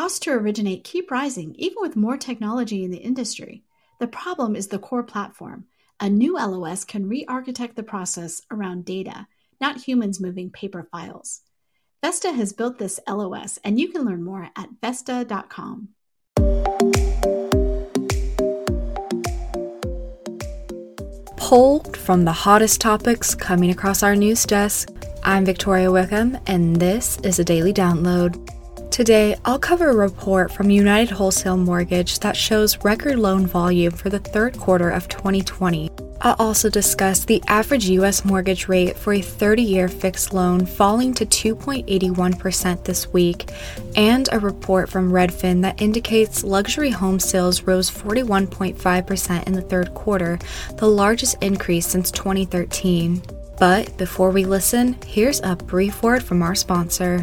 Costs to originate keep rising even with more technology in the industry. The problem is the core platform. A new LOS can re architect the process around data, not humans moving paper files. Vesta has built this LOS, and you can learn more at Vesta.com. Pulled from the hottest topics coming across our news desk, I'm Victoria Wickham, and this is a daily download. Today, I'll cover a report from United Wholesale Mortgage that shows record loan volume for the third quarter of 2020. I'll also discuss the average U.S. mortgage rate for a 30 year fixed loan falling to 2.81% this week, and a report from Redfin that indicates luxury home sales rose 41.5% in the third quarter, the largest increase since 2013. But before we listen, here's a brief word from our sponsor.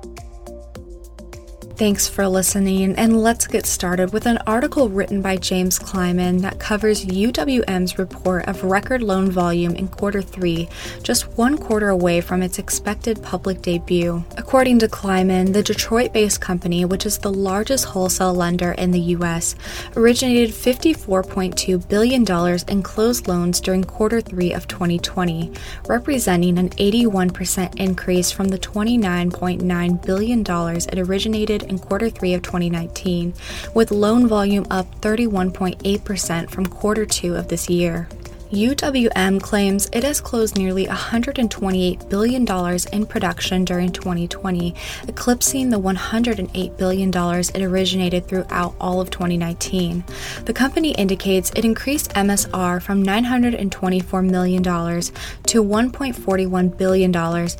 Thanks for listening, and let's get started with an article written by James Kleimann that covers UWM's report of record loan volume in quarter three, just one quarter away from its expected public debut. According to Kleimann, the Detroit based company, which is the largest wholesale lender in the U.S., originated $54.2 billion in closed loans during quarter three of 2020, representing an 81% increase from the $29.9 billion it originated in quarter three of 2019, with loan volume up 31.8% from quarter two of this year. UWM claims it has closed nearly $128 billion in production during 2020, eclipsing the $108 billion it originated throughout all of 2019. The company indicates it increased MSR from $924 million to $1.41 billion,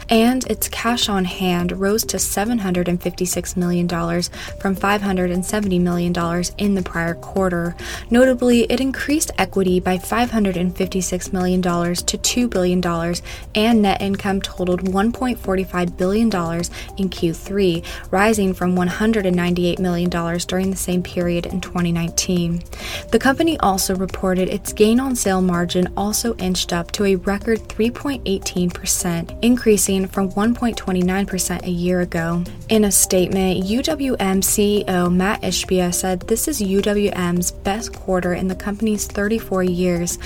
and its cash on hand rose to $756 million from $570 million in the prior quarter. Notably, it increased equity by 550 $56 million to $2 billion, and net income totaled $1.45 billion in Q3, rising from $198 million during the same period in 2019. The company also reported its gain on sale margin also inched up to a record 3.18%, increasing from 1.29% a year ago. In a statement, UWM CEO Mat Ishbia said this is UWM's best quarter in the company's 34 years,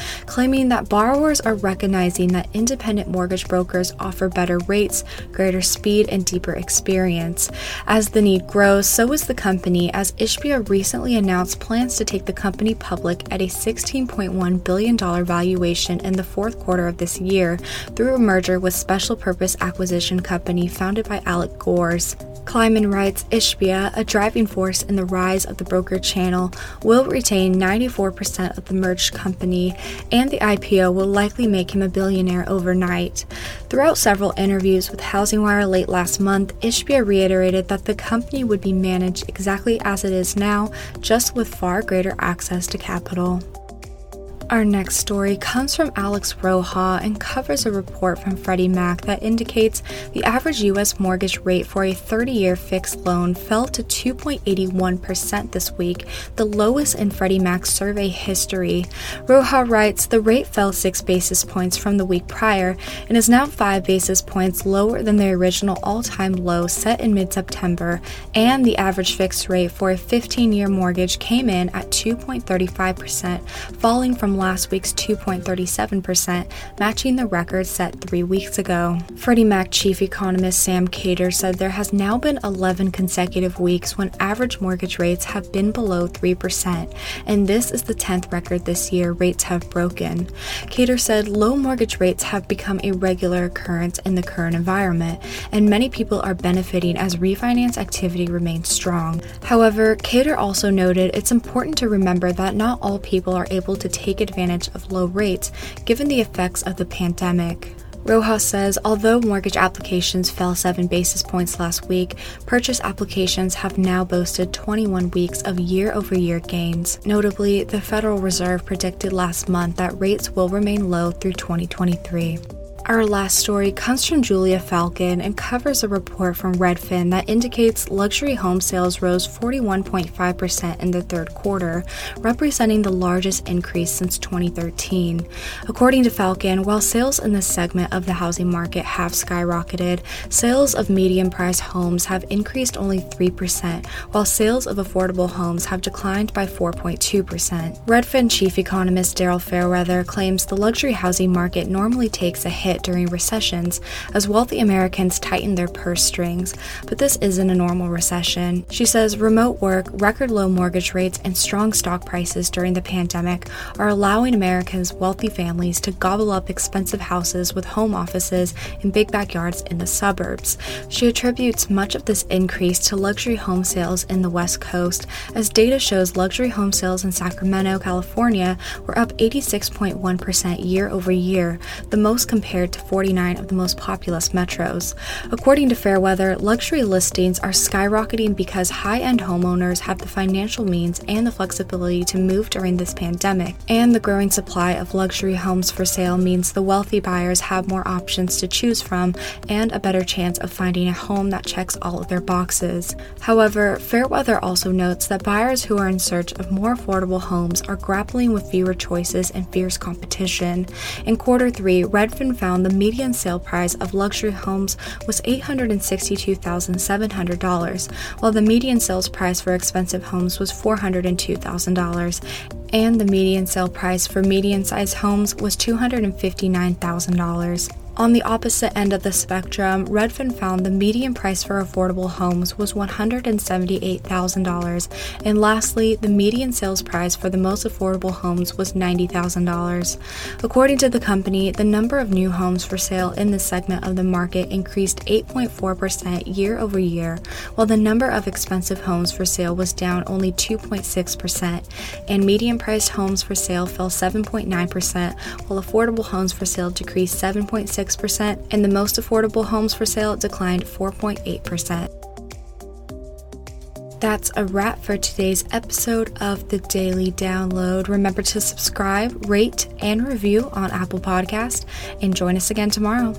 claiming that borrowers are recognizing that independent mortgage brokers offer better rates, greater speed, and deeper experience. As the need grows, so is the company, as Ishbia recently announced plans to take the company public at a $16.1 billion valuation in the fourth quarter of this year through a merger with special purpose acquisition company founded by Alec Gores. Kleimann writes Ishbia, a driving force in the rise of the broker channel, will retain 94% of the merged company, and the IPO will likely make him a billionaire overnight. Throughout several interviews with HousingWire late last month, Ishbia reiterated that the company would be managed exactly as it is now, just with far greater access to capital. Our next story comes from Alex Roha and covers a report from Freddie Mac that indicates the average U.S. mortgage rate for a 30 year fixed loan fell to 2.81% this week, the lowest in Freddie Mac's survey history. Roha writes the rate fell 6 basis points from the week prior and is now 5 basis points lower than the original all time low set in mid September, and the average fixed rate for a 15 year mortgage came in at 2.35%, falling from last week's 2.37%, matching the record set three weeks ago. Freddie Mac chief economist Sam Khater said there has now been 11 consecutive weeks when average mortgage rates have been below 3%, and this is the 10th record this year rates have broken. Khater said low mortgage rates have become a regular occurrence in the current environment, and many people are benefiting as refinance activity remains strong. However, Khater also noted it's important to remember that not all people are able to take advantage of low rates given the effects of the pandemic. Rojas says although mortgage applications fell 7 basis points last week, purchase applications have now boasted 21 weeks of year over year gains. Notably, the Federal Reserve predicted last month that rates will remain low through 2023. Our last story comes from Julia Falcon and covers a report from Redfin that indicates luxury home sales rose 41.5% in the third quarter, representing the largest increase since 2013. According to Falcon, while sales in this segment of the housing market have skyrocketed, sales of medium priced homes have increased only 3%, while sales of affordable homes have declined by 4.2%. Redfin chief economist Daryl Fairweather claims the luxury housing market normally takes a hit during recessions as wealthy Americans tighten their purse strings, but this isn't a normal recession. She says remote work, record low mortgage rates, and strong stock prices during the pandemic are allowing Americans' wealthy families to gobble up expensive houses with home offices and big backyards in the suburbs. She attributes much of this increase to luxury home sales in the West Coast, as data shows luxury home sales in Sacramento, California were up 86.1% year over year, the most compared compared to 49 of the most populous metros. According to Fairweather, luxury listings are skyrocketing because high end homeowners have the financial means and the flexibility to move during this pandemic, and the growing supply of luxury homes for sale means the wealthy buyers have more options to choose from and a better chance of finding a home that checks all of their boxes. However, Fairweather also notes that buyers who are in search of more affordable homes are grappling with fewer choices and fierce competition. In quarter three, Redfin found the median sale price of luxury homes was $862,700, while the median sales price for expensive homes was $402,000, and the median sale price for median sized homes was $259,000. On the opposite end of the spectrum, Redfin found the median price for affordable homes was $178,000, and lastly, the median sales price for the most affordable homes was $90,000. According to the company, the number of new homes for sale in this segment of the market increased 8.4% year over year, while the number of expensive homes for sale was down only 2.6%, and median priced homes for sale fell 7.9%, while affordable homes for sale decreased 7.6 6%, and the most affordable homes for sale declined 4.8%. That's a wrap for today's episode of the Daily Download. Remember to subscribe, rate, and review on Apple Podcast, and join us again tomorrow.